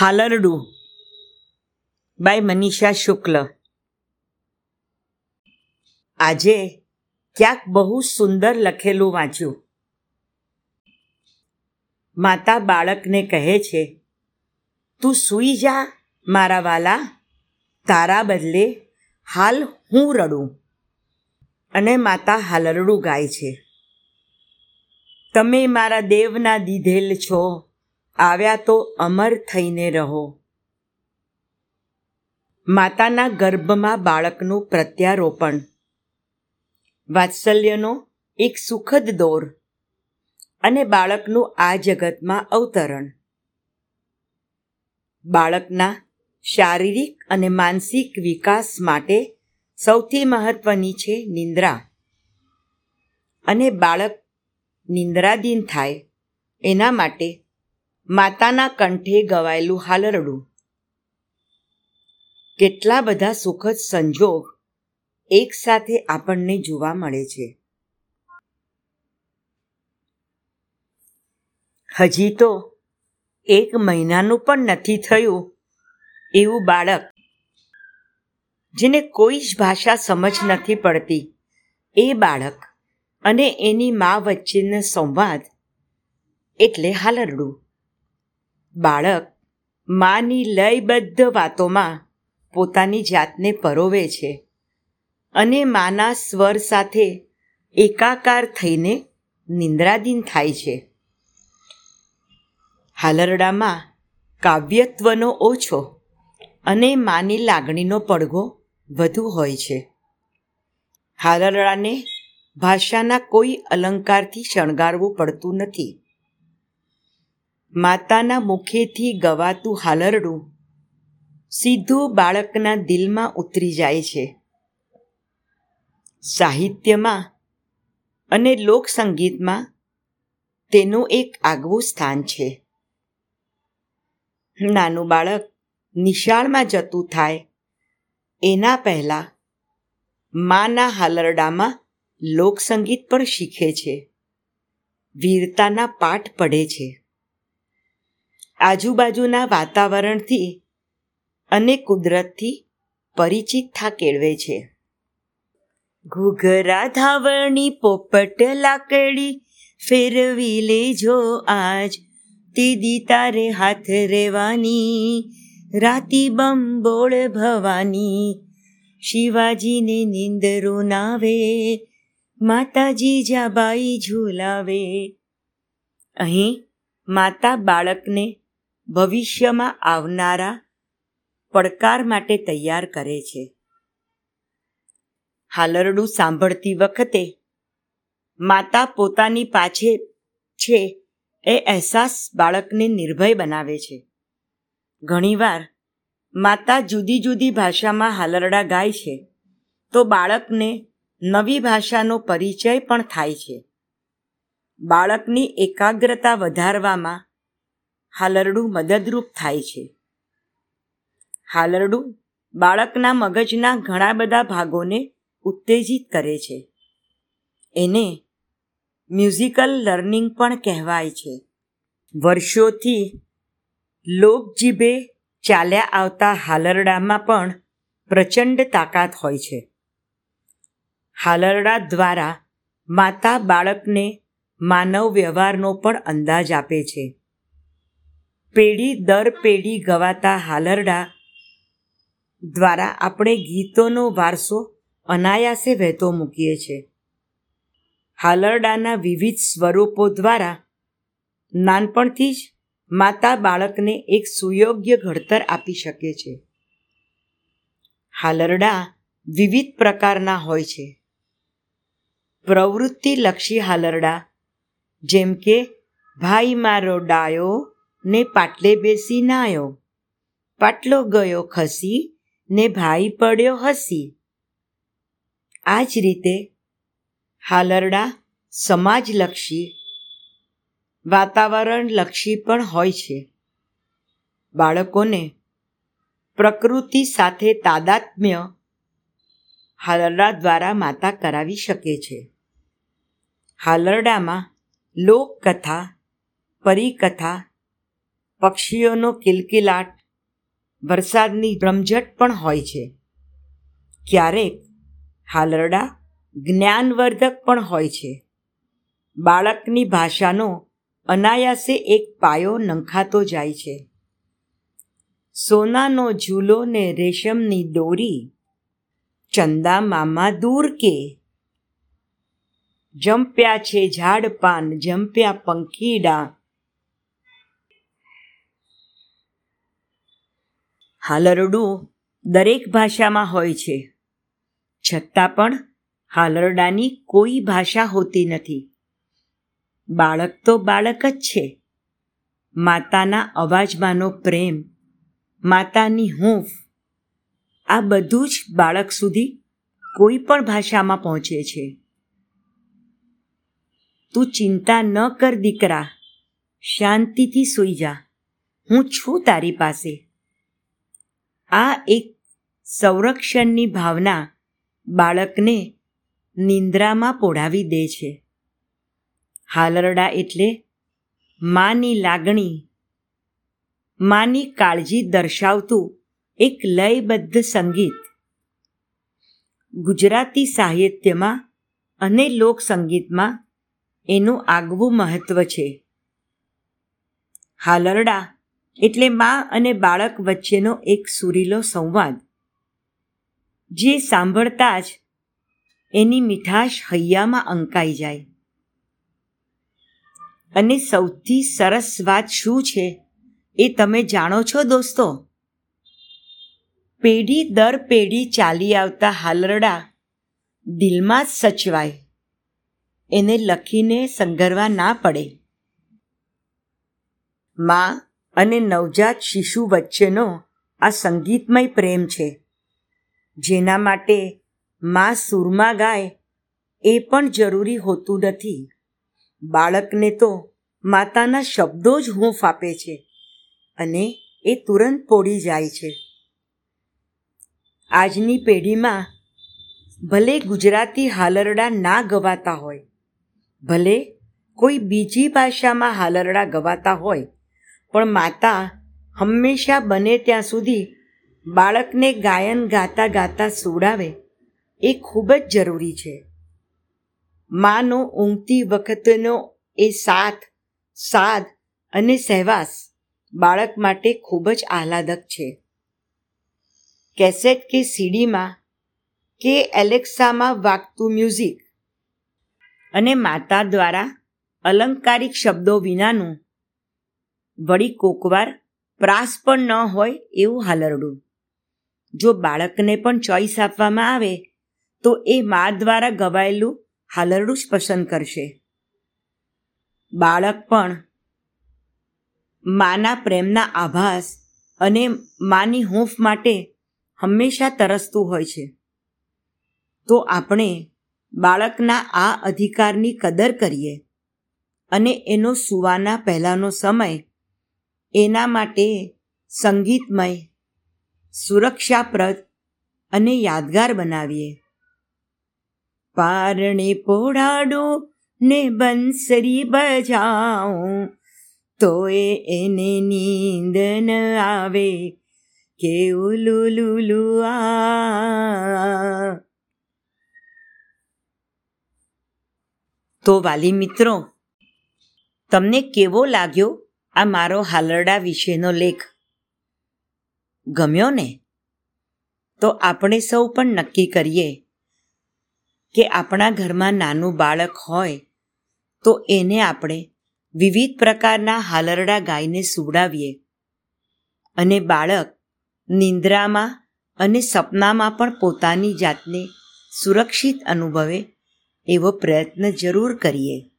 હાલરડું. By Manisha શુક્લ. આજે ક્યાંક બહુ સુંદર લખેલું વાંચ્યું. માતા બાળકને કહે છે, તું સૂઈ જા, મારા વાલા. તારા બદલે હાલ હું રડું. અને માતા હાલરડું ગાય છે. તમે મારા દેવના દીધેલ છો. આવ્યા તો અમર થઈને રહો. માતાના ગર્ભમાં બાળકનું પ્રત્યારોપણ. વાત્સલ્યનો એક સુખદ દોર અને બાળકનું આ જગતમાં અવતરણ. બાળકના શારીરિક અને માનસિક વિકાસ માટે સૌથી મહત્વની છે નિંદ્રા. અને બાળક નિંદ્રાધીન થાય એના માટે માતાના કંઠે ગવાયેલું હાલરડું. કેટલા બધા સુખદ સંજોગ એક સાથે આપણને જોવા મળે છે. હજી તો એક મહિનાનું પણ નથી થયું એવું બાળક, જેને કોઈ જ ભાષા સમજ નથી પડતી, એ બાળક અને એની મા વચ્ચેનો સંવાદ એટલે હાલરડું. બાળક માની લયબદ્ધ વાતોમાં પોતાની જાતને પરોવે છે અને માના સ્વર સાથે એકાકાર થઈને નિંદ્રાધીન થાય છે. હાલરડામાં કાવ્યત્વનો ઓછો અને માની લાગણીનો પડઘો વધુ હોય છે. હાલરડાને ભાષાના કોઈ અલંકારથી શણગારવું પડતું નથી. માતાના મુખેથી ગવાતું હાલરડું સીધું બાળકના દિલમાં ઉતરી જાય છે. સાહિત્યમાં અને લોકસંગીતમાં તેનું એક આગવું સ્થાન છે. નાનું બાળક નિશાળમાં જતું થાય એના પહેલાં માના હાલરડામાં લોકસંગીત પણ શીખે છે. વીરતાના પાઠ પડે છે. આજુબાજુના વાતાવરણથી અને કુદરતથી પરિચિત થા કેળવે છે. ઘૂઘરા ધાવણી પોપટ લાકડી ફેરવી લેજો આજ. તીદી તારે હાથ રેવાની, રાતી બંબોળ ભવાની. શિવાજીને નીંદરો નાવે, માતાજી જાબાઈ ઝુલાવે. અહીં માતા બાળકને ભવિષ્યમાં આવનારા પડકાર માટે તૈયાર કરે છે. હાલરડું સાંભળતી વખતે માતા પોતાની પાછે છે એ અહેસાસ બાળકને નિર્ભય બનાવે છે. ઘણીવાર માતા જુદી જુદી ભાષામાં હાલરડા ગાય છે તો બાળકને નવી ભાષાનો પરિચય પણ થાય છે. બાળકની એકાગ્રતા વધારવામાં હાલરડું મદદરૂપ થાય છે. હાલરડું બાળકના મગજના ઘણા બધા ભાગોને ઉત્તેજિત કરે છે. એને મ્યુઝિકલ લર્નિંગ પણ કહેવાય છે. વર્ષોથી લોકજીભે ચાલ્યા આવતા હાલરડામાં પણ પ્રચંડ તાકાત હોય છે. હાલરડા દ્વારા માતા બાળકને માનવ વ્યવહારનો પણ અંદાજ આપે છે. પેઢી દર પેઢી ગવાતા હાલરડા દ્વારા આપણે ગીતોનો વારસો અનાયાસે વહેતો મૂકીએ છીએ. હાલરડાના વિવિધ સ્વરૂપો દ્વારા નાનપણથી જ માતા બાળકને એક સુયોગ્ય ઘડતર આપી શકે છે. હાલરડા વિવિધ પ્રકારના હોય છે. પ્રવૃત્તિલક્ષી હાલરડા જેમ કે, ભાઈ મારો ડાયો ને પાટલે બેસી નાયો. પાટલો ગયો ખસી ને ભાઈ પડ્યો હસી. આ જ રીતે હાલરડા સમાજલક્ષી, વાતાવરણલક્ષી પણ હોય છે. બાળકોને પ્રકૃતિ સાથે તાદાત્મ્ય હાલરડા દ્વારા માતા કરાવી શકે છે. હાલરડામાં લોકકથા, પરિકથા પક્ષીઓનો કિલકિલાટ, વરસાદની રમઝટ પણ હોય છે. ક્યારેક હાલરડા જ્ઞાનવર્ધક પણ હોય છે. બાળકની ભાષાનો અનાયાસે એક પાયો નંખાતો જાય છે. સોનાનો ઝૂલો ને રેશમની દોરી, ચંદા મામા દૂર કે? જંપ્યા છે ઝાડ પાન, જંપ્યા પંખીડા હાલરડું દરેક ભાષામાં હોય છે. છતાં પણ હાલરડાની કોઈ ભાષા હોતી નથી. બાળક તો બાળક જ છે. માતાના અવાજમાંનો પ્રેમ, માતાની હૂંફ, આ બધું જ બાળક સુધી કોઈ પણ ભાષામાં પહોંચે છે. તું ચિંતા ન કર દીકરા, શાંતિથી સૂઈ જા. હું છું તારી પાસે. આ એક સંરક્ષણની ભાવના બાળકને નિંદ્રામાં પોઢાવી દે છે. હાલરડા એટલે માની લાગણી, માની કાળજી દર્શાવતું એક લયબદ્ધ સંગીત. ગુજરાતી સાહિત્યમાં અને લોકસંગીતમાં એનું આગવું મહત્ત્વ છે. હાલરડા એટલે મા અને બાળક વચ્ચેનો એક સુરીલો સંવાદ. જે સાંભળતા જ એની મીઠાશ હૈયામાં અંકાઈ જાય. અને સૌથી સરસ વાત શું છે એ તમે જાણો છો દોસ્તો? પેઢી દર પેઢી ચાલી આવતા હાલરડા દિલમાં જ સચવાય. એને લખીને સંગરવા ના પડે. મા અને નવજાત શિશુ વચ્ચેનો આ સંગીતમય પ્રેમ છે. જેના માટે મા સૂરમાં ગાય એ પણ જરૂરી હોતું નથી. બાળકને તો માતાના શબ્દો જ હૂંફ આપે છે અને એ તુરંત પોડી જાય છે. આજની પેઢીમાં ભલે ગુજરાતી હાલરડા ના ગવાતા હોય, ભલે કોઈ બીજી ભાષામાં હાલરડા ગવાતા હોય પણ માતા હંમેશા બને ત્યાં સુધી બાળકને ગાયન ગાતા ગાતા સુવડાવે એ ખૂબ જ જરૂરી છે. માનો ઊંઘતી વખતનો એ સાથ, સાદ અને સહેવાસ બાળક માટે ખૂબ જ આહલાદક છે. કેસેટ કે સીડીમાં કે એલેક્સામાં વાગતું મ્યુઝિક અને માતા દ્વારા અલંકારિક શબ્દો વિનાનું વળી કોકવાર પ્રાસ પણ ન હોય એવું હાલરડું. જો બાળકને પણ ચોઈસ આપવામાં આવે, તો એ મા દ્વારા ગવાયેલું હાલરડું જ પસંદ કરશે. બાળક પણ માના પ્રેમના આભાસ અને માની હૂંફ માટે હંમેશા તરસતું હોય છે. તો આપણે બાળકના આ અધિકારની કદર કરીએ અને એનો સુવાના પહેલાંનો સમય એના માટે સંગીતમય, સુરક્ષાપ્રદ અને યાદગાર બનાવીએ. પારણે પોઢાડું ને બંસરી બજાઉં તો એને નીંદ ન આવે કે ઉલુલુલુ આ. તો વાલી મિત્રો, તમને કેવો લાગ્યો આ મારો હાલરડા વિશેનો લેખ. ગમ્યો ને તો આપણે સૌ પણ નક્કી કરીએ કે આપણા ઘરમાં નાનું બાળક હોય તો એને આપણે વિવિધ પ્રકારના હાલરડા ગાઈને સુવડાવીએ અને બાળક નિંદ્રામાં અને સપનામાં પણ પોતાની જાતને સુરક્ષિત અનુભવે એવો પ્રયત્ન જરૂર કરીએ.